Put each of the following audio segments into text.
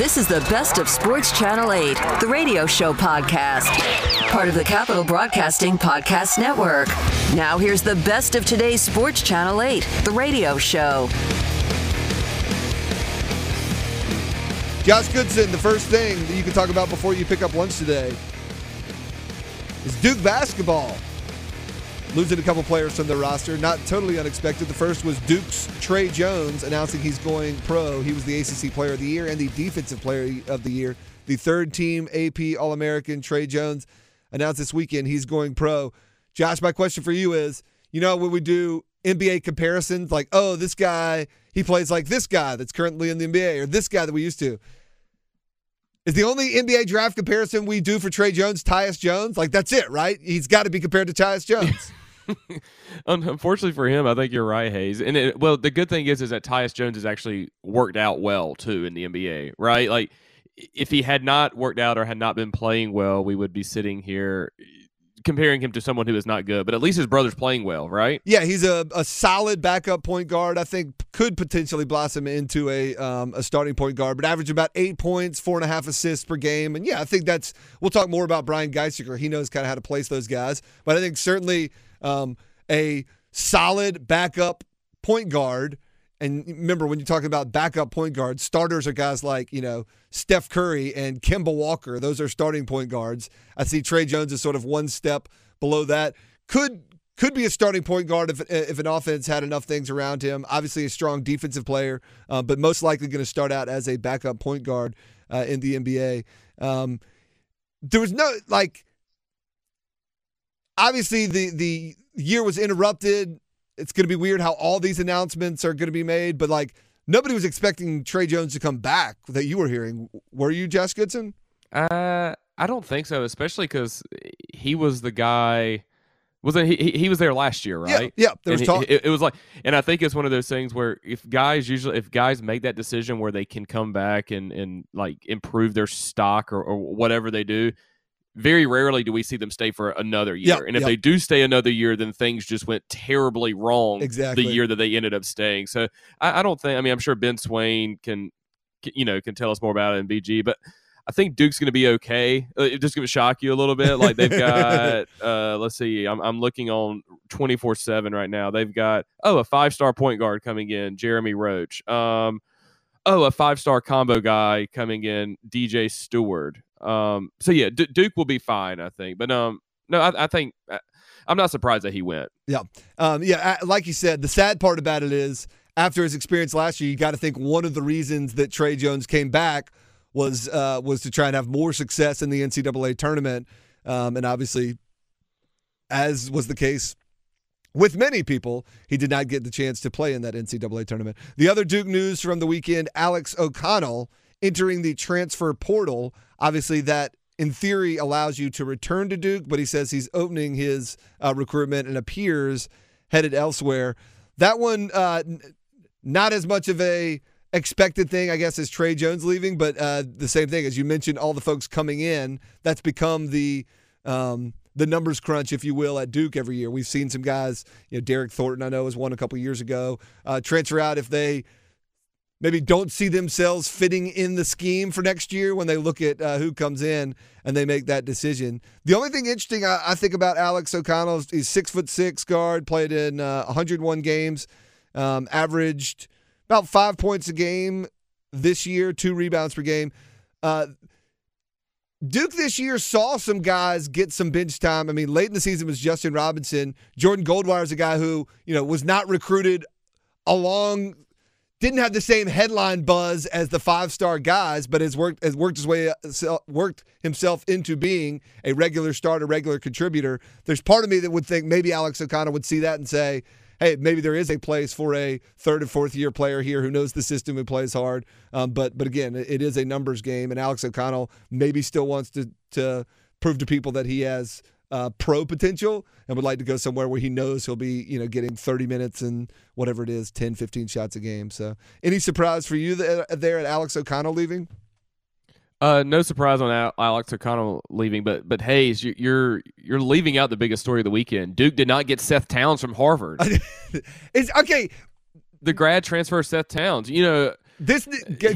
This is the Best of Sports Channel 8, the radio show podcast, part of the Capitol Broadcasting Podcast Network. Now, here's the best of today's Sports Channel 8, the radio show. Josh Goodson, the first thing that you can talk about before you pick up lunch today is Duke basketball. Losing a couple players from their roster, not totally unexpected. The first was Duke's Tre Jones announcing he's going pro. He was the ACC Player of the Year and the Defensive Player of the Year. The third team AP All American Tre Jones announced this weekend he's going pro. Josh, my question for you is you know, when we do NBA comparisons, like, oh, this guy, he plays like this guy that's currently in the NBA or this guy that we used to. Is the only NBA draft comparison we do for Tre Jones Tyus Jones? Like, that's it, right? He's got to be compared to Tyus Jones. Unfortunately for him, I think you're right, Hayes. And it, well, the good thing is, is that Tyus Jones has actually worked out well too in the NBA, right? Like, if he had not worked out or had not been playing well, we would be sitting here comparing him to someone who is not good, but at least his brother's playing well, right? Yeah, he's a, a solid backup point guard. I think could potentially blossom into a um, a starting point guard, but average about eight points, four and a half assists per game. And yeah, I think that's we'll talk more about Brian Geisinger. He knows kind of how to place those guys, but I think certainly um, a solid backup point guard and remember, when you talk about backup point guards, starters are guys like, you know, Steph Curry and Kemba Walker. Those are starting point guards. I see Tre Jones is sort of one step below that. Could could be a starting point guard if, if an offense had enough things around him. Obviously, a strong defensive player, uh, but most likely going to start out as a backup point guard uh, in the NBA. Um, there was no like. Obviously, the the year was interrupted it's going to be weird how all these announcements are going to be made, but like nobody was expecting Tre Jones to come back that you were hearing. Were you, Josh Goodson? Uh, I don't think so, especially because he was the guy. Wasn't he? He was there last year, right? Yeah, yeah there was talk. It, it, was like, and I think it's one of those things where if guys usually, if guys make that decision where they can come back and and like improve their stock or, or whatever they do, very rarely do we see them stay for another year. Yep, and if yep. they do stay another year, then things just went terribly wrong exactly. the year that they ended up staying. So I, I, don't think. I mean, I'm sure Ben Swain can, can, you know, can tell us more about it in BG, but. I think Duke's going to be okay. Uh, it's just going to shock you a little bit. Like they've got, uh, let's see, I'm, I'm looking on 24 seven right now. They've got, oh, a five star point guard coming in, Jeremy Roach. Um, oh, a five star combo guy coming in, DJ Steward. Um, so yeah, D- Duke will be fine, I think. But um, no, I, I think uh, I'm not surprised that he went. Yeah, um, yeah. Like you said, the sad part about it is after his experience last year, you got to think one of the reasons that Tre Jones came back was uh, was to try and have more success in the NCAA tournament, um, and obviously, as was the case with many people, he did not get the chance to play in that NCAA tournament. The other Duke news from the weekend: Alex O'Connell entering the transfer portal. Obviously, that in theory allows you to return to Duke, but he says he's opening his uh, recruitment and appears headed elsewhere. That one, uh, not as much of a expected thing, I guess, as Tre Jones leaving, but uh, the same thing as you mentioned, all the folks coming in. That's become the um, the numbers crunch, if you will, at Duke every year. We've seen some guys, you know, Derryck Thornton, I know, was one a couple years ago, uh, transfer out if they maybe don't see themselves fitting in the scheme for next year when they look at uh, who comes in and they make that decision. The only thing interesting I, I think about Alex O'Connell is he's six foot six guard, played in uh, 101 games, um, averaged about five points a game this year, two rebounds per game. Uh, Duke this year saw some guys get some bench time. I mean, late in the season was Justin Robinson. Jordan Goldwire is a guy who, you know, was not recruited along didn't have the same headline buzz as the five star guys, but has worked has worked his way worked himself into being a regular starter, regular contributor. There's part of me that would think maybe Alex O'Connell would see that and say, "Hey, maybe there is a place for a third and fourth year player here who knows the system and plays hard." Um, but but again, it is a numbers game, and Alex O'Connell maybe still wants to to prove to people that he has uh, pro potential and would like to go somewhere where he knows he'll be, you know, getting 30 minutes and whatever it is, 10, 15 shots a game. So, any surprise for you there at Alex O'Connell leaving? Uh, no surprise on Alex O'Connell leaving, but but Hayes, you're you're leaving out the biggest story of the weekend. Duke did not get Seth Towns from Harvard. it's okay. The grad transfer Seth Towns. You know, this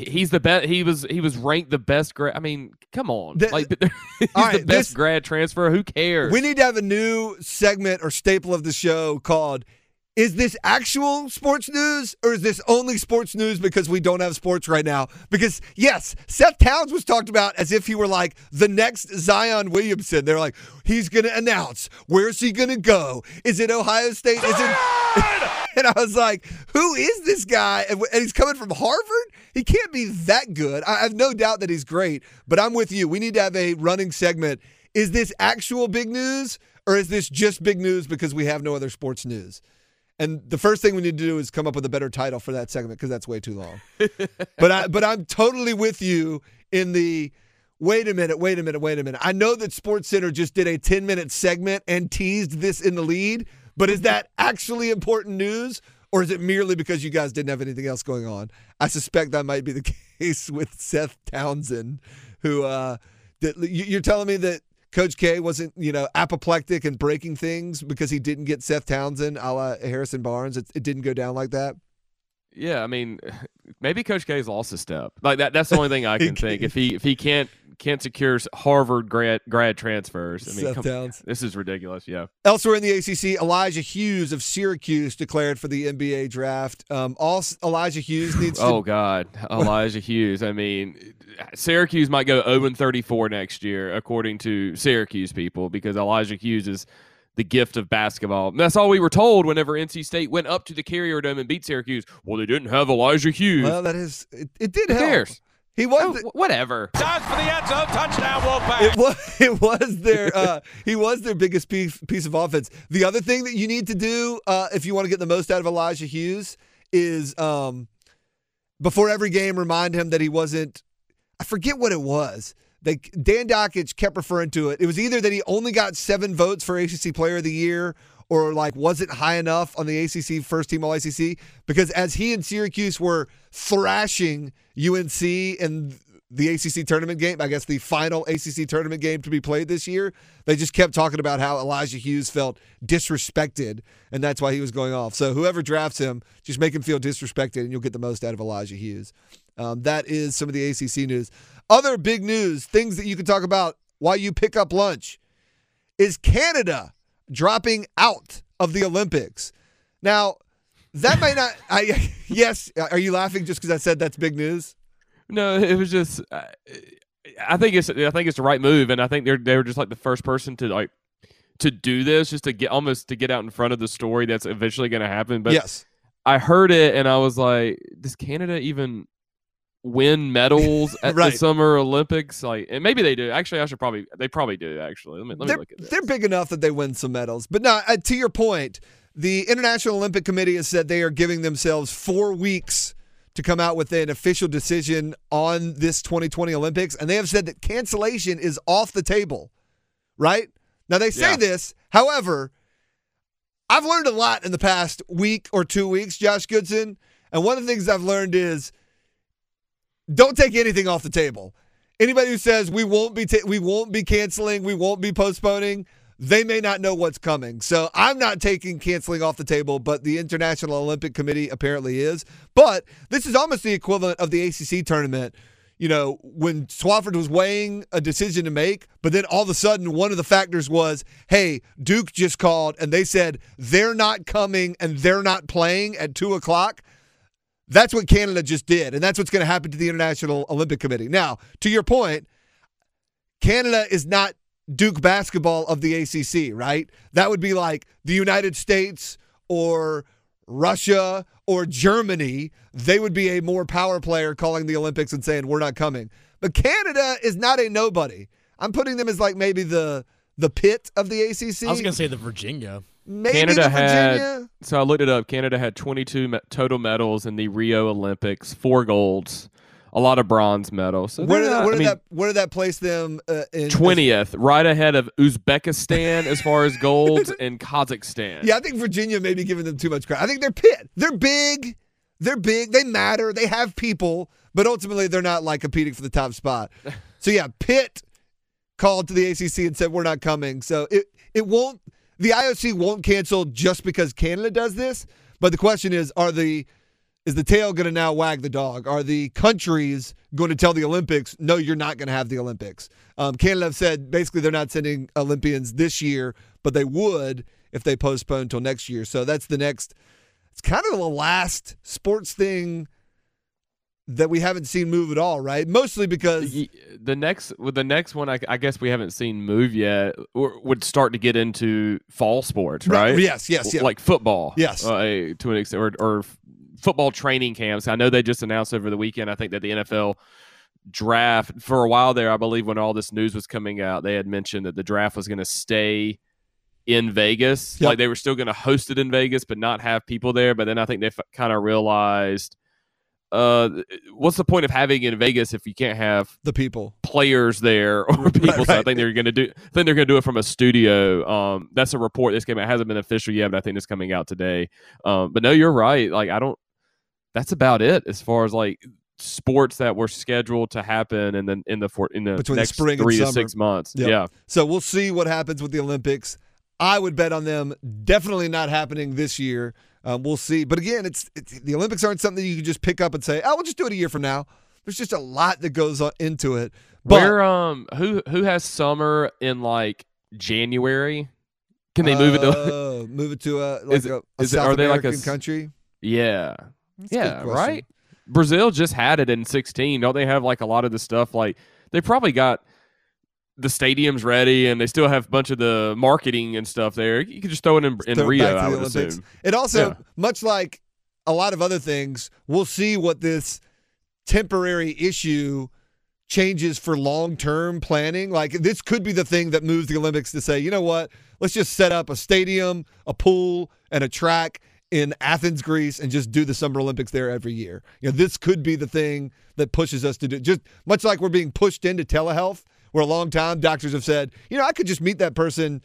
He's the best. He was he was ranked the best grad. I mean, come on, The- like he's right, the best this- grad transfer. Who cares? we need to have a new segment or staple of the show called is this actual sports news or is this only sports news because we don't have sports right now? Because yes, Seth Towns was talked about as if he were like the next Zion Williamson. They're like, he's going to announce where's he going to go? Is it Ohio State? Is it? and I was like, who is this guy? And, and he's coming from Harvard. He can't be that good. I have no doubt that he's great. But I'm with you. We need to have a running segment. Is this actual big news or is this just big news because we have no other sports news? And the first thing we need to do is come up with a better title for that segment because that's way too long. but I but I'm totally with you in the wait a minute, wait a minute, wait a minute. I know that Sports Center just did a 10 minute segment and teased this in the lead, but is that actually important news? Or is it merely because you guys didn't have anything else going on? I suspect that might be the case with Seth Townsend, who uh, that you- you're telling me that Coach K wasn't, you know, apoplectic and breaking things because he didn't get Seth Townsend, a la Harrison Barnes. It, it didn't go down like that. Yeah, I mean, maybe Coach K's lost a step. Like that. That's the only thing I can think. If he if he can't can't secure Harvard grad grad transfers, I mean, come, this is ridiculous. Yeah. Elsewhere in the ACC, Elijah Hughes of Syracuse declared for the NBA draft. Um, all Elijah Hughes needs to Oh God, Elijah Hughes. I mean, Syracuse might go 0 and 34 next year, according to Syracuse people, because Elijah Hughes is the gift of basketball. And that's all we were told whenever NC State went up to the Carrier Dome and beat Syracuse. Well, they didn't have Elijah Hughes. Well, that is it. it did Who help. cares? He was. Oh, the- whatever. Dives for the end zone. Touchdown, Wolfpack. it was it was their uh, he was their biggest piece, piece of offense. The other thing that you need to do uh, if you want to get the most out of Elijah Hughes is um, before every game remind him that he wasn't. I forget what it was. They Dan Dakich kept referring to it. It was either that he only got seven votes for ACC Player of the Year, or like wasn't high enough on the ACC first team All ACC. Because as he and Syracuse were thrashing UNC in the ACC tournament game, I guess the final ACC tournament game to be played this year, they just kept talking about how Elijah Hughes felt disrespected, and that's why he was going off. So whoever drafts him, just make him feel disrespected, and you'll get the most out of Elijah Hughes. Um, that is some of the ACC news. Other big news, things that you can talk about while you pick up lunch, is Canada dropping out of the Olympics. Now, that might not. I yes. Are you laughing just because I said that's big news? No, it was just. Uh, I think it's. I think it's the right move, and I think they're they were just like the first person to like to do this, just to get almost to get out in front of the story that's eventually going to happen. But yes. I heard it, and I was like, does Canada even win medals at Right. the Summer Olympics? Like, and maybe they do. Actually, I should probably. They probably do. Actually, let me let me they're, look at this. they're big enough that they win some medals. But no, uh, to your point, the International Olympic Committee has said they are giving themselves four weeks to come out with an official decision on this 2020 Olympics. And they have said that cancellation is off the table, right? Now, they say Yeah. this. However, I've learned a lot in the past week or two weeks, Josh Goodson. And one of the things I've learned is don't take anything off the table. Anybody who says we won't be ta- we won't be canceling, we won't be postponing, they may not know what's coming. So I'm not taking canceling off the table, but the International Olympic Committee apparently is. But this is almost the equivalent of the ACC tournament. You know, when Swofford was weighing a decision to make, but then all of a sudden one of the factors was, hey, Duke just called and they said they're not coming and they're not playing at two o'clock. That's what Canada just did, and that's what's going to happen to the International Olympic Committee. Now, to your point, Canada is not Duke basketball of the ACC, right? That would be like the United States or Russia or Germany. They would be a more power player calling the Olympics and saying we're not coming. But Canada is not a nobody. I'm putting them as like maybe the the pit of the ACC. I was gonna say the Virginia. Maybe Canada had- So I looked it up. Canada had 22 me- total medals in the Rio Olympics, four golds, a lot of bronze medals. So Where did, not- where, did mean, that where did that place them uh, in 20th, right ahead of Uzbekistan as far as golds and Kazakhstan. Yeah, I think Virginia may be giving them too much credit. I think they're pit. They're big. They're big. They matter. They have people, but ultimately they're not like competing for the top spot. So yeah, Pitt called to the ACC and said we're not coming. So it it won't. The IOC won't cancel just because Canada does this. But the question is, are the is the tail going to now wag the dog? Are the countries going to tell the Olympics, no, you're not going to have the Olympics? Um, Canada have said basically they're not sending Olympians this year, but they would if they postpone until next year. So that's the next. It's kind of the last sports thing that we haven't seen move at all, right? Mostly because the next with the next one I, I guess we haven't seen move yet or would start to get into fall sports right Yes, yes, yeah. like football Yes. uh, to an extent or, or football training camps I know they just announced over the weekend I think that the NFL draft for a while there I believe when all this news was coming out they had mentioned that the draft was going to stay in Vegas Yep. like they were still going to host it in Vegas but not have people there but then I think they f- kind of realized uh, what's the point of having it in Vegas if you can't have the people. players there or people. So I think they're going to do. I think they're going to do it from a studio. Um, that's a report that's came out. It hasn't been official yet, but I think it's coming out today. Um, but no, you're right. Like I don't. That's about it as far as like sports that were scheduled to happen and then in the for, in the Between next spring and three to six months. Yep. Yeah. So we'll see what happens with the Olympics. I would bet on them definitely not happening this year. Um, we'll see. But again, it's, it's the Olympics aren't something you can just pick up and say, "Oh, we'll just do it a year from now." There's just a lot that goes on into it. But Where um who who has summer in like January? Can they move it to? uh, move it to a like Is a, a is it- South are they like a American country? yeah. That's Yeah, right. Brazil just had it in 16. Don't they have like a lot of the stuff? Like they probably got the stadiums ready, and they still have a bunch of the marketing and stuff there. You could just throw it in, in Throw it Rio. back I would Olympics. assume. It also, Yeah. much like a lot of other things, we'll see what this temporary issue changes for long term planning. Like this could be the thing that moves the Olympics to say, you know what, let's just set up a stadium, a pool, and a track in Athens, Greece, and just do the Summer Olympics there every year. You know, this could be the thing that pushes us to do just much like we're being pushed into telehealth, where a long time doctors have said, you know, I could just meet that person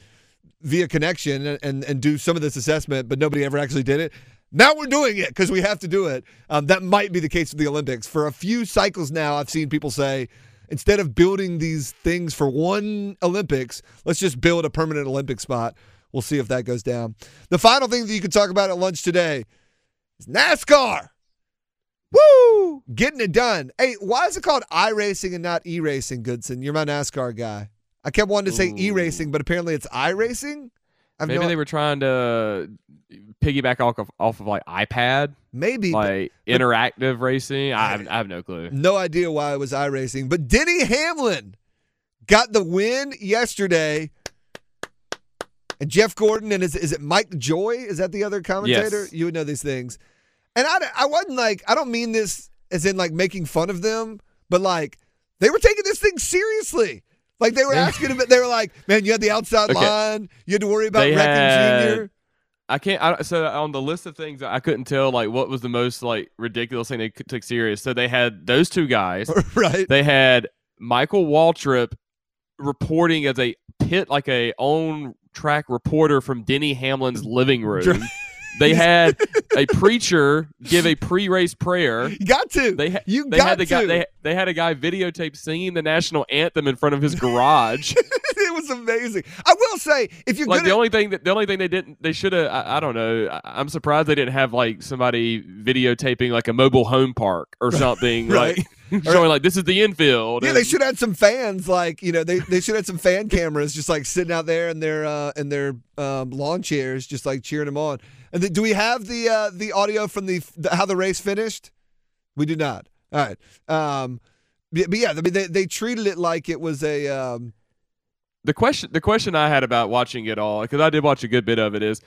via connection and, and, and do some of this assessment, but nobody ever actually did it. Now we're doing it because we have to do it. Um, that might be the case with the Olympics. For a few cycles now, I've seen people say, instead of building these things for one Olympics, let's just build a permanent Olympic spot. We'll see if that goes down. The final thing that you could talk about at lunch today is NASCAR. Woo! Getting it done. Hey, why is it called iRacing and not e-racing, Goodson? You're my NASCAR guy. I kept wanting to say Ooh. e-racing, but apparently it's iRacing. I've Maybe no, they were trying to piggyback off of, off of like iPad, maybe but like interactive racing. I have, I have no clue. no idea why it was iRacing. But Denny Hamlin got the win yesterday. And Jeff Gordon and is, is it Mike Joy? Is that the other commentator? Yes. You would know these things. And I, I wasn't like, I don't mean this as in like making fun of them, but like they were taking this thing seriously. Like they were asking him, they were like, man, you had the outside Okay. line. You had to worry about They wrecking had- Junior. I can't. I, so on the list of things, I couldn't tell like what was the most like ridiculous thing they took serious. So they had those two guys. right. They had Michael Waltrip reporting as a pit like a on track reporter from Denny Hamlin's living room. They had a preacher give a pre-race prayer. You got to. They ha- you they got had the to. guy they, they had a guy videotape singing the national anthem in front of his garage. it was amazing. I will say, if you're like gonna the only thing that the only thing they didn't they should have I, I don't know I, I'm surprised they didn't have like somebody videotaping like a mobile home park or something Right. like showing like this is the infield. Yeah, and- they should have had some fans, like you know, they, they should have had some fan cameras, just like sitting out there in their uh, in their um, lawn chairs, just like cheering them on. And then, do we have the uh, the audio from the, the how the race finished? We do not. All right. Um, but but yeah, I mean, they they treated it like it was a. Um, the question the question I had about watching it all because I did watch a good bit of it is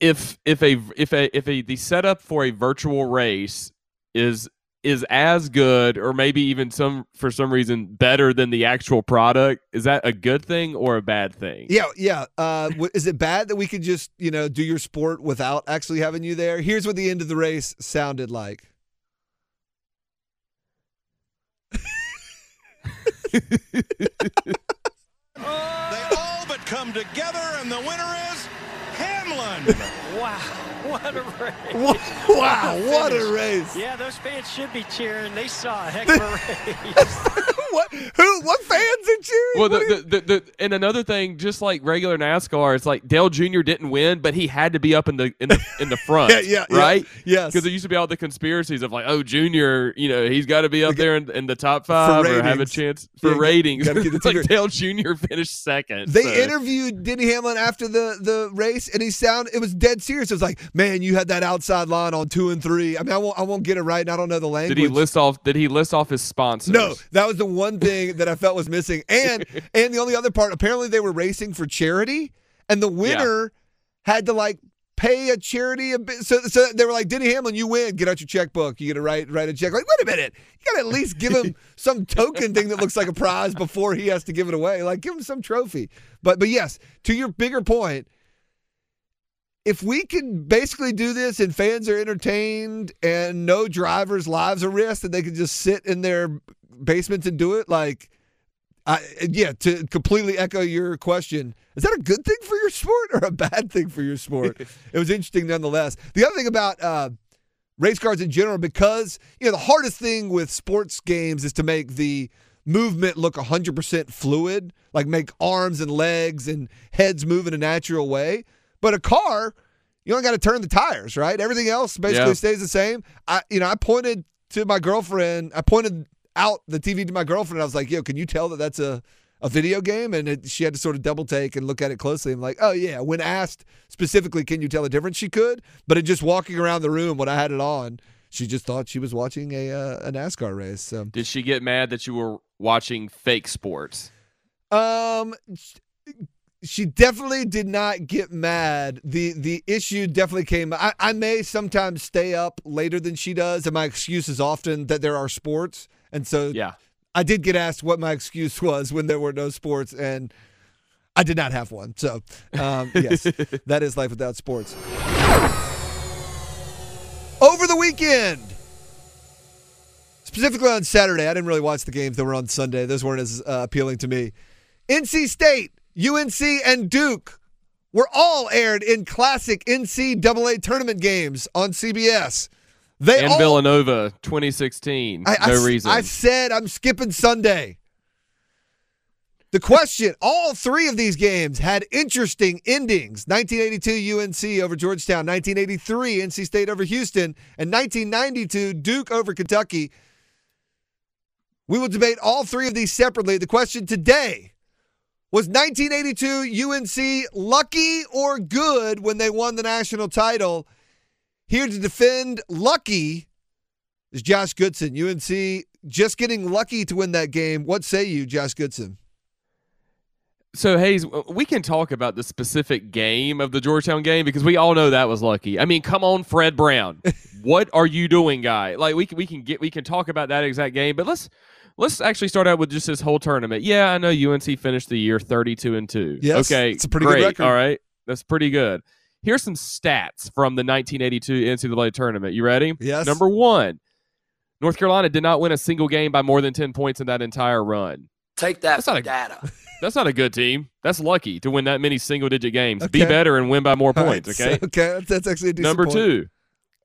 if if a if a if a the setup for a virtual race is is as good or maybe even some for some reason better than the actual product is that a good thing or a bad thing yeah, yeah. Uh, w- is it bad that we could just you know do your sport without actually having you there? Here's what the end of the race sounded like. They all but come together, and the winner is Hamlin. Wow, what a race. Wow, what a race! Yeah, those fans should be cheering. They saw a heck of a race. what? Who? What fans are cheering? Well, the, the, the, and another thing, just like regular NASCAR, it's like Dale Jr. didn't win, but he had to be up in the in the in the front, Yeah, yeah, yeah. Yes. Because there used to be all the conspiracies of like, oh, Junior, you know, he's got to be up there in, in the top five or have a chance for Yeah, ratings. gotta get the it's like. Dale Jr. finished second. They so- interviewed Denny Hamlin after the the race, and he sound it was dead serious. It was like, "Man, you had that outside line on two and three. I mean, I won't I won't get it right, and I don't know the language. Did he list off? Did he list off his sponsors? No, that was the one thing that I felt was missing. And and the only other part, apparently they were racing for charity, and the winner had to like pay a charity a bit. So so they were like, Denny Hamlin, you win. Get out your checkbook. You got to write write a check. Like, wait a minute, you got to at least give him some token thing that looks like a prize before he has to give it away. Like, give him some trophy. But but yes, to your bigger point. If we can basically do this and fans are entertained and no drivers' lives are risked and they can just sit in their basements and do it, like, I, yeah, to completely echo your question, is that a good thing for your sport or a bad thing for your sport? it was interesting nonetheless. The other thing about uh, race cars in general, because you know the hardest thing with sports games is to make the movement look 100% fluid, like make arms and legs and heads move in a natural way. But a car, you only got to turn the tires, right? Everything else basically Yeah. stays the same. I, you know, I pointed to my girlfriend. I pointed out the TV to my girlfriend. I was like, "Yo, can you tell that that's a a video game?" And it, she had to sort of double take and look at it closely. I'm like, "Oh yeah." When asked specifically, "Can you tell the difference?" She could, but in just walking around the room when I had it on, she just thought she was watching a uh, a NASCAR race. So, Did she get mad that you were watching fake sports? um. She definitely did not get mad. the The issue definitely came. I, I may sometimes stay up later than she does, and my excuse is often that there are sports, and so Yeah. I did get asked what my excuse was when there were no sports, and I did not have one. So, um, yes, that is life without sports. Over the weekend, specifically on Saturday, I didn't really watch the games that were on Sunday. Those weren't as uh, appealing to me. NC State, UNC, and Duke were all aired in classic NCAA tournament games on CBS. They And all, Villanova, 2016. I, I no s- reason. I said I'm skipping Sunday. The question all three of these games had interesting endings 1982 UNC over Georgetown, 1983 NC State over Houston, and 1992 Duke over Kentucky. We will debate all three of these separately. The question today was 1982 UNC lucky or good when they won the national title? Here to defend lucky is Josh Goodson. UNC just getting lucky to win that game. What say you, Josh Goodson? So Hayes, we can talk about the specific game of the Georgetown game because we all know that was lucky. I mean, come on, Fred Brown, what are you doing, guy? Like we can we can get we can talk about that exact game, but let's let's actually start out with just this whole tournament. Yeah, I know UNC finished the year thirty-two and two. Yes, okay, it's a pretty good record. All right, that's pretty good. Here's some stats from the 1982 NCAA tournament. You ready? Yes. Number one, North Carolina did not win a single game by more than ten points in that entire run. Take that That's not a- data. That's not a good team. That's lucky to win that many single digit games. Be better and win by more All right, points, okay? okay, that's, that's actually a decent Number point. two,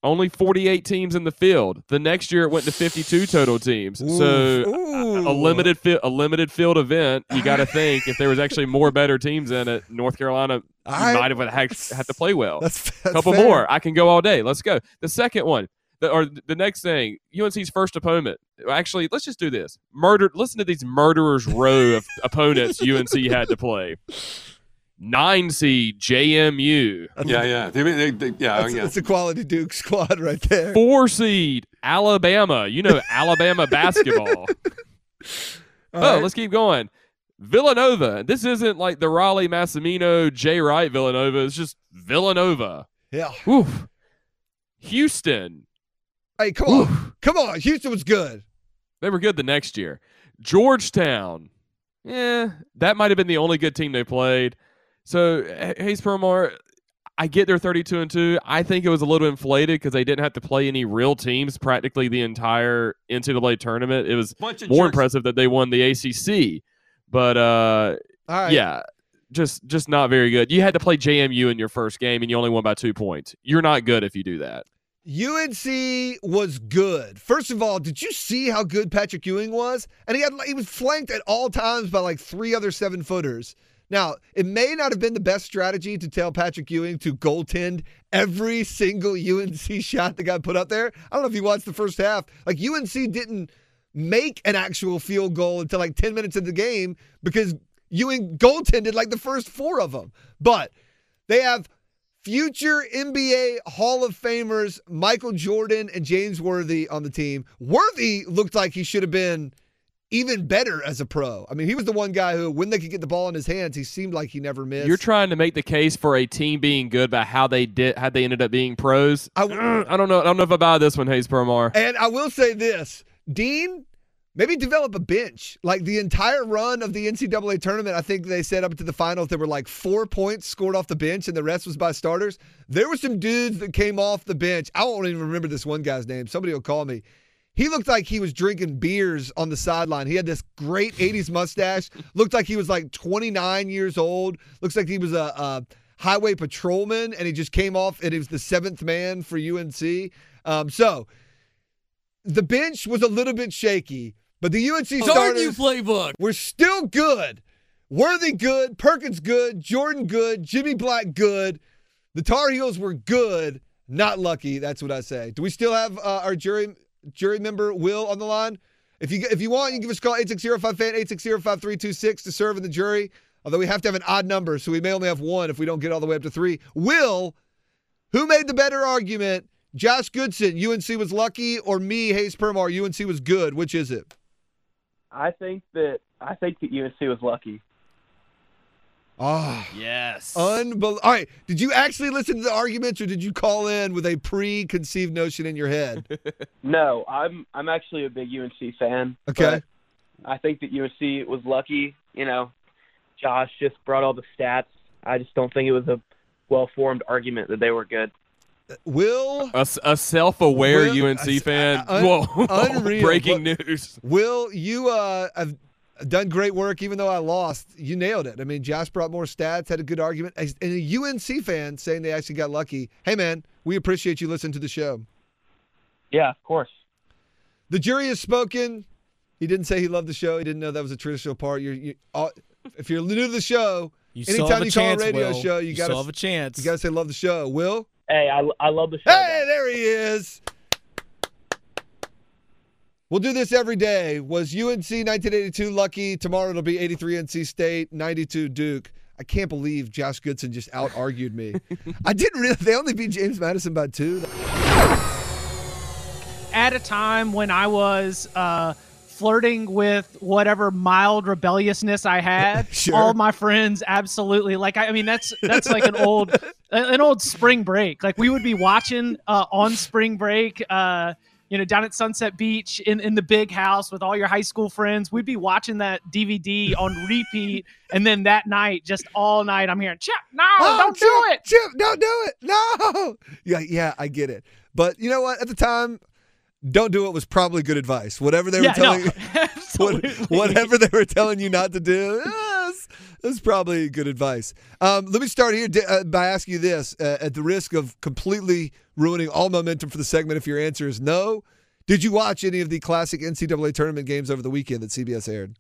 only 48 teams in the field. The next year it went to 52 total teams. Ooh, So a- ooh. a limited fi- a limited field event, you got to think if there was actually more better teams in it, North Carolina right. might have had, had to play well. That's, A that's couple fair. more. I can go all day. Let's go. The second one, the, or the next thing, UNC's first opponent. Actually, let's just do this. Murder. Listen to these murderers row of opponents UNC had to play. Nine seed JMU, Yeah, yeah. They, they, they, yeah, That's, yeah. that's a quality Duke squad right there. four seed Alabama. You know Alabama basketball. All oh, right. let's keep going. Villanova. This isn't like the Rollie Massimino Jay Wright Villanova. It's just Villanova. yeah. Oof. Houston. Hey, come on. Come on. Houston was good. They were good the next year. Georgetown. Yeah, that might have been the only good team they played. So H- Hayes Permar, I get their 32 and 2. I think it was a little inflated because they didn't have to play any real teams practically the entire NCAA tournament. It was more jerks. impressive that they won the ACC. But uh, All right. yeah, just just not very good. You had to play JMU in your first game and you only won by two points. You're not good if you do that. UNC was good. First of all, did you see how good Patrick Ewing was? And he had he was flanked at all times by like three other seven footers. Now, it may not have been the best strategy to tell Patrick Ewing to goaltend every single UNC shot that got put up there. I don't know if you watched the first half. Like UNC didn't make an actual field goal until like 10 minutes of the game because Ewing goaltended like the first four of them. But they have future NBA Hall of Famers Michael Jordan and James Worthy on the team. Worthy looked like he should have been even better as a pro. I mean, he was the one guy who, when they could get the ball in his hands, he seemed like he never missed. You're trying to make the case for a team being good by how they did, how they ended up being pros. I, I don't know. I don't know if I buy this one, Hayes Permar. And I will say this, Dean. Maybe develop a bench. Like the entire run of the NCAA tournament, I think they said up to the finals, there were like four points scored off the bench and the rest was by starters. There were some dudes that came off the bench. I won't even remember this one guy's name. Somebody will call me. He looked like he was drinking beers on the sideline. He had this great 80s mustache. looked like he was like 29 years old. Looks like he was a, a highway patrolman and he just came off and he was the seventh man for UNC. Um, so the bench was a little bit shaky, but the UNC Darn starters you, playbook. were still good. Worthy good, Perkins good, Jordan good, Jimmy Black good. The Tar Heels were good, not lucky. That's what I say. Do we still have uh, our jury jury member Will on the line? If you if you want, you can give us a call 8605 fan 860 to serve in the jury. Although we have to have an odd number, so we may only have one if we don't get all the way up to three. Will, who made the better argument? Josh Goodson, UNC was lucky, or me, Hayes Permar, UNC was good. Which is it? I think that I think that UNC was lucky. Ah. Yes. Unbelievable. All right. Did you actually listen to the arguments or did you call in with a preconceived notion in your head? No, I'm I'm actually a big UNC fan. Okay. I think that UNC was lucky. You know, Josh just brought all the stats. I just don't think it was a well-formed argument that they were good. Will a self-aware Will- UNC uh, fan. uh, un- Whoa! unreal, Breaking but- news. Will you uh have done great work even though I lost. You nailed it. I mean, Josh brought more stats, had a good argument. And a UNC fan saying they actually got lucky. Hey man, we appreciate you listening to the show. Yeah, of course. The jury has spoken. He didn't say he loved the show. He didn't know that was a traditional part. You're, you, all, if you're new to the show, You still anytime have a you call a radio Will. show, you, gotta still have a chance. you gotta say love the show. Will. Hey, I, I love the show. Hey, guys. there he is. We'll do this every day. Was UNC 1982 lucky? Tomorrow it'll be 83 NC State, 92 Duke. I can't believe Josh Goodson just out argued me. I didn't really. They only beat James Madison by two. at a time when I was uh, flirting with whatever mild rebelliousness I had. Sure. All my friends absolutely like. I, I mean, that's that's like an old an old spring break. Like we would be watching uh, on spring break. Uh, you know, down at Sunset Beach in, in the big house with all your high school friends. We'd be watching that DVD on repeat. and then that night, just all night, I'm hearing, Chip, no, Oh, don't Chip, do it. Chip, don't do it. No. Yeah, yeah, I get it. But you know what? At the time, don't do it was probably good advice. Whatever they were Yeah, telling no, what, whatever they were telling you not to do, yes, that's probably good advice. Um, let me start here uh, by asking you this: uh, at the risk of completely ruining all momentum for the segment, if your answer is no, did you watch any of the classic NCAA tournament games over the weekend that CBS aired?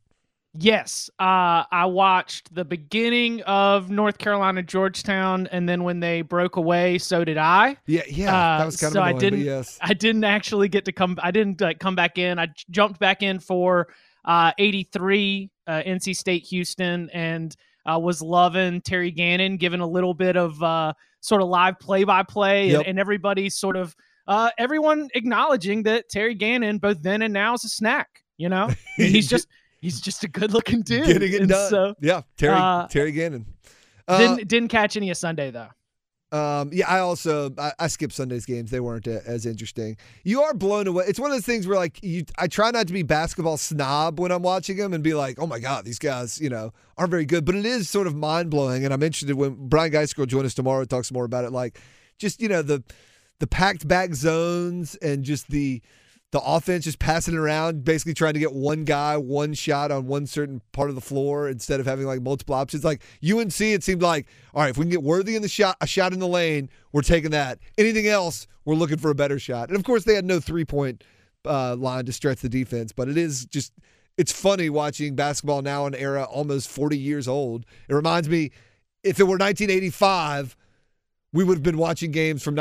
Yes, uh, I watched the beginning of North Carolina Georgetown, and then when they broke away, so did I. Yeah, yeah, Uh, that was kind of I annoying, didn't. but yes. I didn't actually get to come. I didn't like come back in. I jumped back in for '83 uh, NC State Houston, and uh, was loving Terry Gannon giving a little bit of uh, sort of live play-by-play, and, and everybody sort of uh, everyone acknowledging that Terry Gannon, both then and now, is a snack. You know, he's just he's just a good-looking dude. Getting it And done. So yeah, Terry uh, Terry Gannon. Uh, didn't didn't catch any of Sunday though. Um, yeah, I also I, I skipped Sunday's games. They weren't uh, as interesting. You are blown away. It's one of those things where like you, I try not to be basketball snob when I'm watching them and be like, oh my god, these guys, you know, aren't very good. But it is sort of mind blowing, and I'm interested when Brian Geisler will join us tomorrow. Talks more about it, like just you know the the packed back zones and just the the offense just passing around, basically trying to get one guy, one shot on one certain part of the floor instead of having like multiple options. Like UNC, it seemed like, all right, if we can get Worthy in the shot, a shot in the lane, we're taking that. Anything else, we're looking for a better shot. And of course, they had no three point uh, line to stretch the defense, but it is just, it's funny watching basketball now in an era almost 40 years old. It reminds me, if it were 1985, we would have been watching games from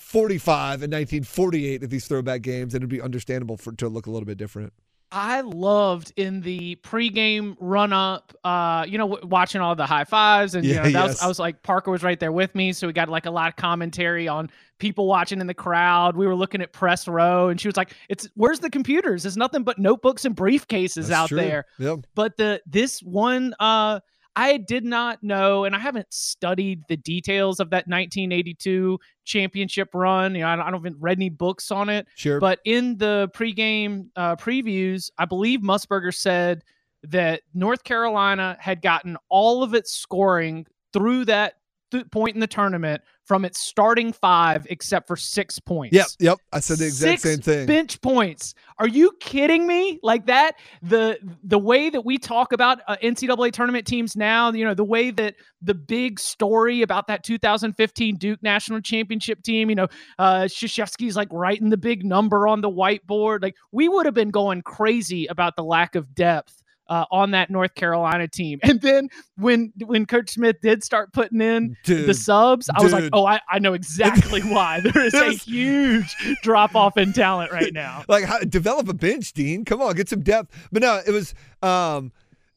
1945 and 1948 at these throwback games, and it'd be understandable for to look a little bit different. I loved in the pregame run up, uh, you know, w- watching all the high fives, and you Yeah, know, that was. I was like, Parker was right there with me, so we got like a lot of commentary on people watching in the crowd. We were looking at press row, and she was like, "It's where's the computers? There's nothing but notebooks and briefcases That's out true. there." Yep. but the this one uh I did not know, and I haven't studied the details of that 1982 championship run. You know, I don't, I don't haven't read any books on it. Sure. But in the pregame uh, previews, I believe Musburger said that North Carolina had gotten all of its scoring through that th- point in the tournament from its starting five, except for six points. Yep. Yep. I said the exact Six same thing. Bench points. Are you kidding me? Like that? The the way that we talk about uh, NCAA tournament teams now, you know, the way that the big story about that 2015 Duke national championship team, you know, uh, Krzyzewski's like writing the big number on the whiteboard. Like we would have been going crazy about the lack of depth. Uh, on that North Carolina team, and then when when Coach Smith did start putting in the subs, I was like, "Oh, I, I know exactly why there is a huge drop off in talent right now." like how, develop a bench, Dean. Come on, get some depth. But no, it was um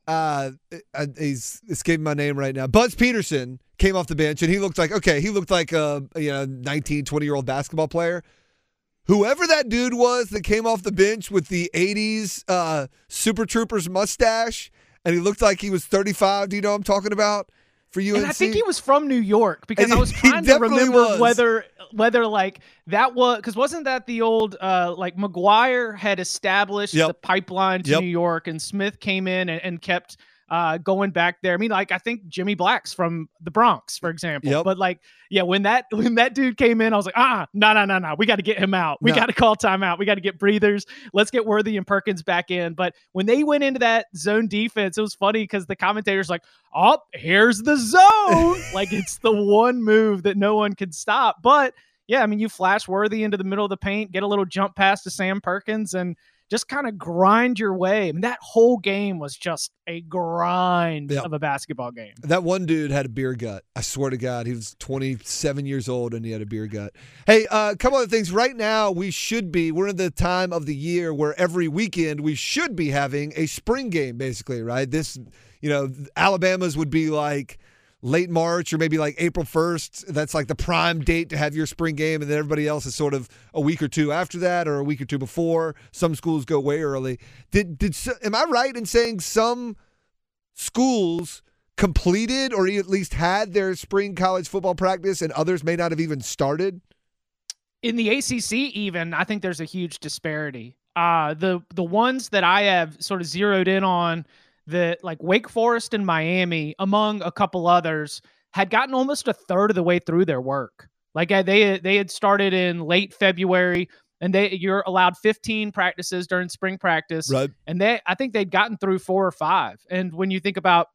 uh uh, he's escaping my name right now. Buzz Peterson came off the bench and he looked like okay, he looked like a you know 19, 20 year old basketball player. Whoever that dude was that came off the bench with the 80s uh, Super Troopers mustache and he looked like he was 35. Do you know what I'm talking about? For UNC? And I think he was from New York because And I was trying to remember was. whether whether like that was because wasn't that the old uh like McGuire had established Yep. the pipeline to Yep. New York and Smith came in and, and kept uh going back there. I mean, like I think Jimmy Black's from the Bronx, for example. Yep. But like, yeah, when that when that dude came in, I was like, ah, no, no, no, no, we got to get him out. We No. got to call timeout. We got to get breathers. Let's get Worthy and Perkins back in. But when they went into that zone defense, it was funny because the commentators like, oh, here's the zone. like it's the one move that no one could stop. But yeah, I mean, you flash Worthy into the middle of the paint, get a little jump pass to Sam Perkins, and just kind of grind your way. I mean, that whole game was just a grind of a basketball game. That one dude had a beer gut. I swear to God, he was 27 years old and he had a beer gut. Hey, uh, a couple of things. Right now, we should be, we're in the time of the year where every weekend we should be having a spring game, basically, right? This, you know, Alabama's would be like late March or maybe like April 1st. That's like the prime date to have your spring game. And then everybody else is sort of a week or two after that or a week or two before. Some schools go way early. Did, did, am I right in saying some schools completed or at least had their spring college football practice and others may not have even started? in the ACC even I think there's a huge disparity. Uh the the ones that I have sort of zeroed in on that like Wake Forest and Miami among a couple others had gotten almost a third of the way through their work. Like uh, they they had started in late February and they you're allowed 15 practices during spring practice Right. and they I think they'd gotten through four or five. And when you think about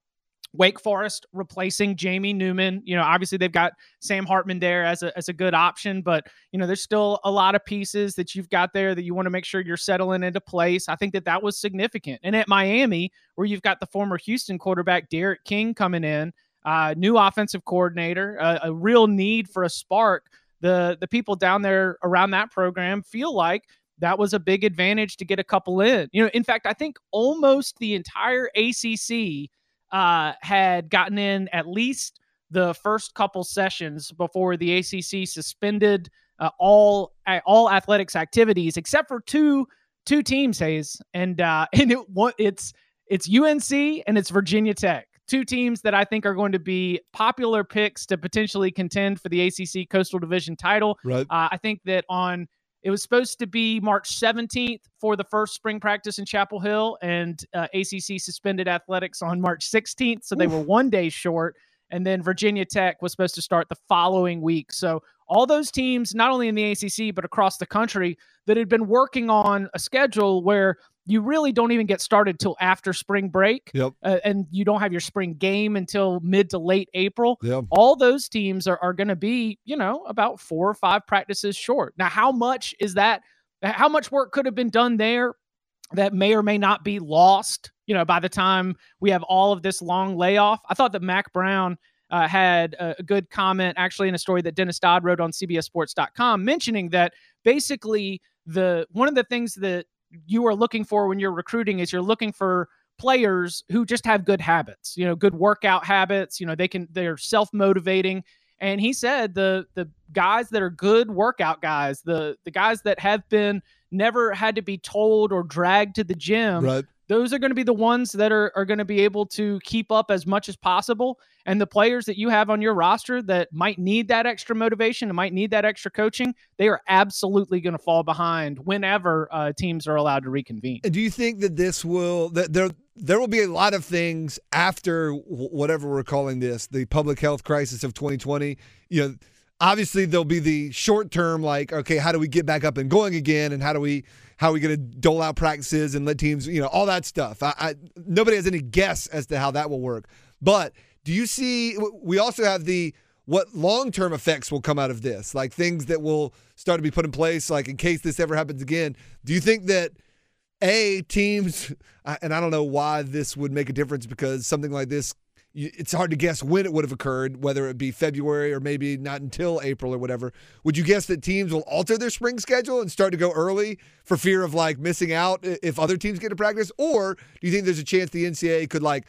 Wake Forest replacing Jamie Newman, you know, obviously they've got Sam Hartman there as a as a good option, but you know, there's still a lot of pieces that you've got there that you want to make sure you're settling into place. I think that that was significant. And at Miami, where you've got the former Houston quarterback D'Eriq King coming in, uh, new offensive coordinator, uh, a real need for a spark. The the people down there around that program feel like that was a big advantage to get a couple in. You know, in fact, I think almost the entire ACC uh, had gotten in at least the first couple sessions before the ACC suspended uh, all all athletics activities except for two two teams, Hayes, and uh, and it it's it's UNC and it's Virginia Tech. Two teams that I think are going to be popular picks to potentially contend for the ACC Coastal Division title. Right. Uh, I think that on it was supposed to be March 17th for the first spring practice in Chapel Hill, and uh, ACC suspended athletics on March 16th, so they were one day short. And then Virginia Tech was supposed to start the following week. So all those teams, not only in the ACC, but across the country, that had been working on a schedule where you really don't even get started till after spring break. Yep. Uh, and you don't have your spring game until mid to late April. Yep. All those teams are, are going to be, you know, about four or five practices short. Now, how much is that? How much work could have been done there that may or may not be lost, you know, by the time we have all of this long layoff? I thought that Mack Brown uh, had a, a good comment actually in a story that Dennis Dodd wrote on CBSSports.com mentioning that basically the one of the things that you are looking for when you're recruiting is you're looking for players who just have good habits, you know, good workout habits, you know, they can they're self-motivating and he said the the guys that are good workout guys, the the guys that have been never had to be told or dragged to the gym, Right. Those are going to be the ones that are, are going to be able to keep up as much as possible. And the players that you have on your roster that might need that extra motivation and might need that extra coaching, they are absolutely going to fall behind whenever uh, teams are allowed to reconvene. Do you think that this will that there there will be a lot of things after whatever we're calling this, the public health crisis of 2020? You know, obviously there'll be the short term like okay, how do we get back up and going again and how do we how are we going to dole out practices and let teams, you know, all that stuff. I, I nobody has any guess as to how that will work. But do you see we also have the what long-term effects will come out of this? Like things that will start to be put in place like in case this ever happens again. Do you think that a teams and i don't know why this would make a difference because something like this it's hard to guess when it would have occurred whether it be february or maybe not until april or whatever. Would you guess that teams will alter their spring schedule and start to go early for fear of like missing out if other teams get to practice? Or do you think there's a chance the ncaa could like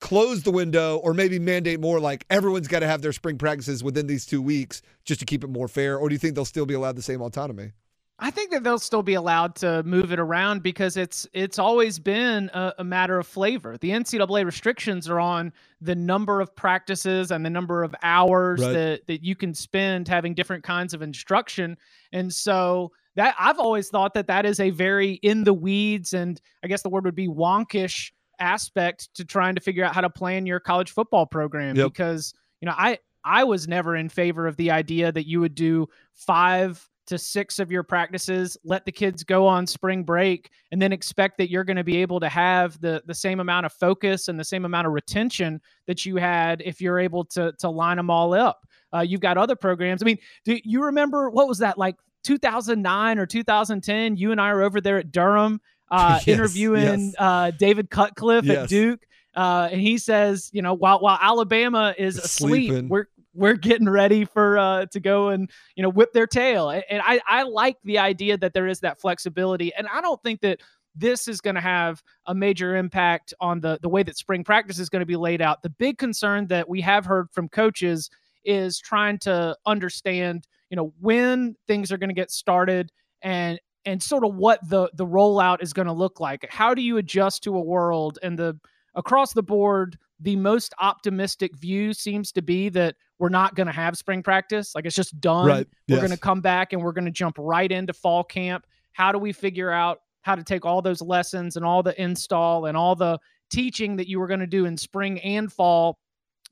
close the window or maybe mandate more like everyone's got to have their spring practices within these two weeks just to keep it more fair? Or do you think they'll still be allowed the same autonomy I think that they'll still be allowed to move it around because it's it's always been a, a, matter of flavor. The NCAA restrictions are on the number of practices and the number of hours Right. that that you can spend having different kinds of instruction, and so that I've always thought that that is a very in the weeds and I guess the word would be wonkish aspect to trying to figure out how to plan your college football program Yep. because you know I I was never in favor of the idea that you would do five to six of your practices, let the kids go on spring break, and then expect that you're going to be able to have the the same amount of focus and the same amount of retention that you had if you're able to to line them all up. Uh, you've got other programs. I mean, do you remember what was that like 2009 or 2010? You and I are over there at Durham uh, Yes, interviewing yes. uh, David Cutcliffe Yes. at Duke. Uh, and he says, you know, while while Alabama is asleep, Sleeping. we're we're getting ready for uh, to go and you know whip their tail. And, and I I like the idea that there is that flexibility, and I don't think that this is going to have a major impact on the the way that spring practice is going to be laid out. The big concern that we have heard from coaches is trying to understand, you know, when things are going to get started and and sort of what the the rollout is going to look like. How do you adjust to a world and the across the board the most optimistic view seems to be that we're not going to have spring practice like it's just done Right. we're Yes. going to come back and we're going to jump right into fall camp how do we figure out how to take all those lessons and all the install and all the teaching that you were going to do in spring and fall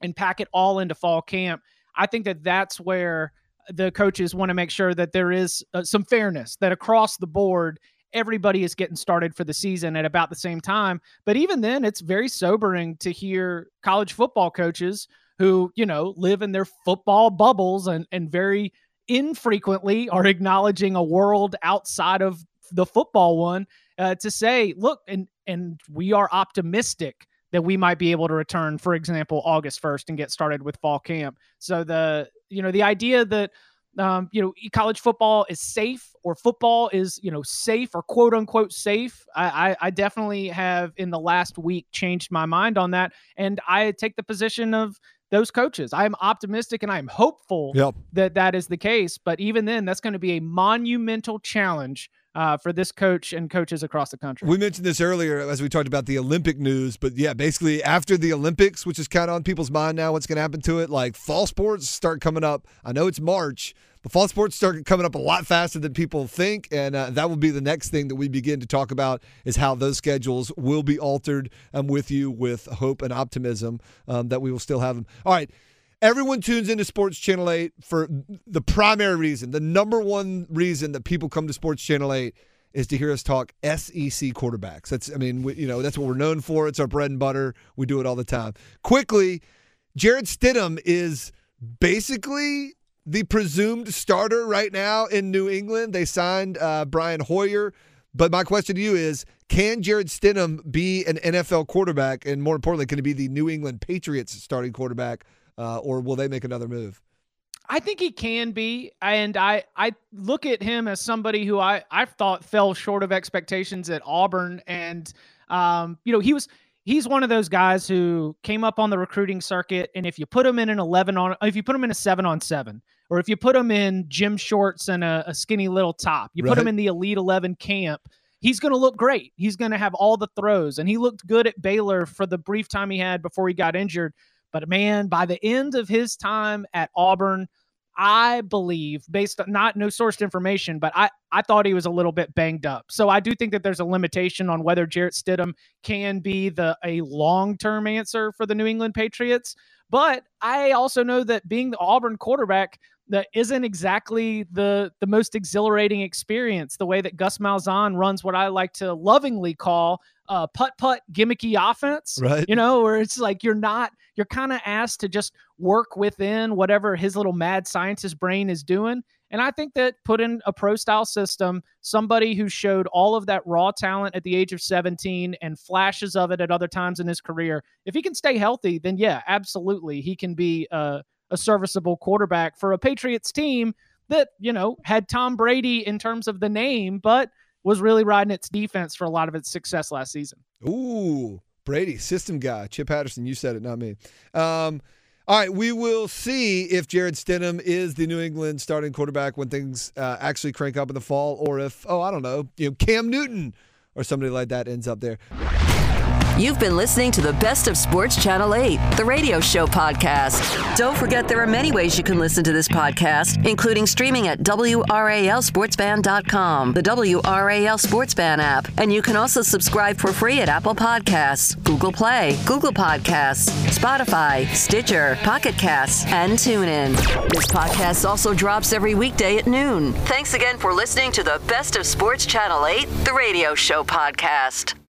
and pack it all into fall camp i think that that's where the coaches want to make sure that there is uh, some fairness that across the board everybody is getting started for the season at about the same time. But even then it's very sobering to hear college football coaches who you know live in their football bubbles and and very infrequently are acknowledging a world outside of the football one uh, to say look and and we are optimistic that we might be able to return for example august 1st and get started with fall camp. So the you know the idea that um, you know college football is safe or football is you know safe or quote unquote safe I, I i definitely have in the last week changed my mind on that and i take the position of those coaches i'm optimistic and i'm hopeful Yep. that that is the case but even then that's going to be a monumental challenge uh, for this coach and coaches across the country We mentioned this earlier as we talked about the Olympic news, but yeah, basically after the Olympics, which is kind of on people's mind now, what's going to happen to it? Like fall sports start coming up. I know it's March, but fall sports start coming up a lot faster than people think, and uh, that will be the next thing that we begin to talk about is how those schedules will be altered. I'm with you with hope and optimism um, that we will still have them. All right. Everyone tunes into Sports Channel 8 for the primary reason, the number one reason that people come to Sports Channel 8 is to hear us talk SEC quarterbacks. That's, I mean, we, you know, that's what we're known for. It's our bread and butter. We do it all the time. Quickly, Jarrett Stidham is basically the presumed starter right now in New England. They signed uh, Brian Hoyer. But my question to you is can Jarrett Stidham be an NFL quarterback? And more importantly, can he be the New England Patriots starting quarterback? Uh, or will they make another move? I think he can be, and I I look at him as somebody who I I thought fell short of expectations at Auburn, and um, you know he was he's one of those guys who came up on the recruiting circuit, and if you put him in an eleven on, if you put him in a seven on seven, or if you put him in gym shorts and a, a skinny little top, you put him in the elite eleven camp. He's going to look great. He's going to have all the throws, and he looked good at Baylor for the brief time he had before he got injured. But man, by the end of his time at Auburn, I believe, based on not no sourced information, but I, I thought he was a little bit banged up. So I do think that there's a limitation on whether Jarrett Stidham can be the a long term answer for the New England Patriots. But I also know that being the Auburn quarterback that isn't exactly the the most exhilarating experience. The way that Gus Malzahn runs what I like to lovingly call uh, putt putt gimmicky offense Right. you know, where it's like you're not, you're kind of asked to just work within whatever his little mad scientist brain is doing. And I think that put in a pro style system, somebody who showed all of that raw talent at the age of 17 and flashes of it at other times in his career, if he can stay healthy, then yeah, absolutely, he can be a, a serviceable quarterback for a Patriots team that, you know, had Tom Brady in terms of the name, but was really riding its defense for a lot of its success last season. Ooh, Brady, system guy. Chip Patterson, you said it, not me. Um, all right, we will see if Jarrett Stidham is the New England starting quarterback when things uh, actually crank up in the fall, or if, oh, I don't know, you know, Cam Newton or somebody like that ends up there. You've been listening to the Best of Sports Channel 8, the radio show podcast. Don't forget there are many ways you can listen to this podcast, including streaming at WRALSportsFan.com, the WRAL Sportsfan app, and you can also subscribe for free at Apple Podcasts, Google Play, Google Podcasts, Spotify, Stitcher, Pocket Casts, and TuneIn. This podcast also drops every weekday at noon. Thanks again for listening to the Best of Sports Channel 8, the radio show podcast.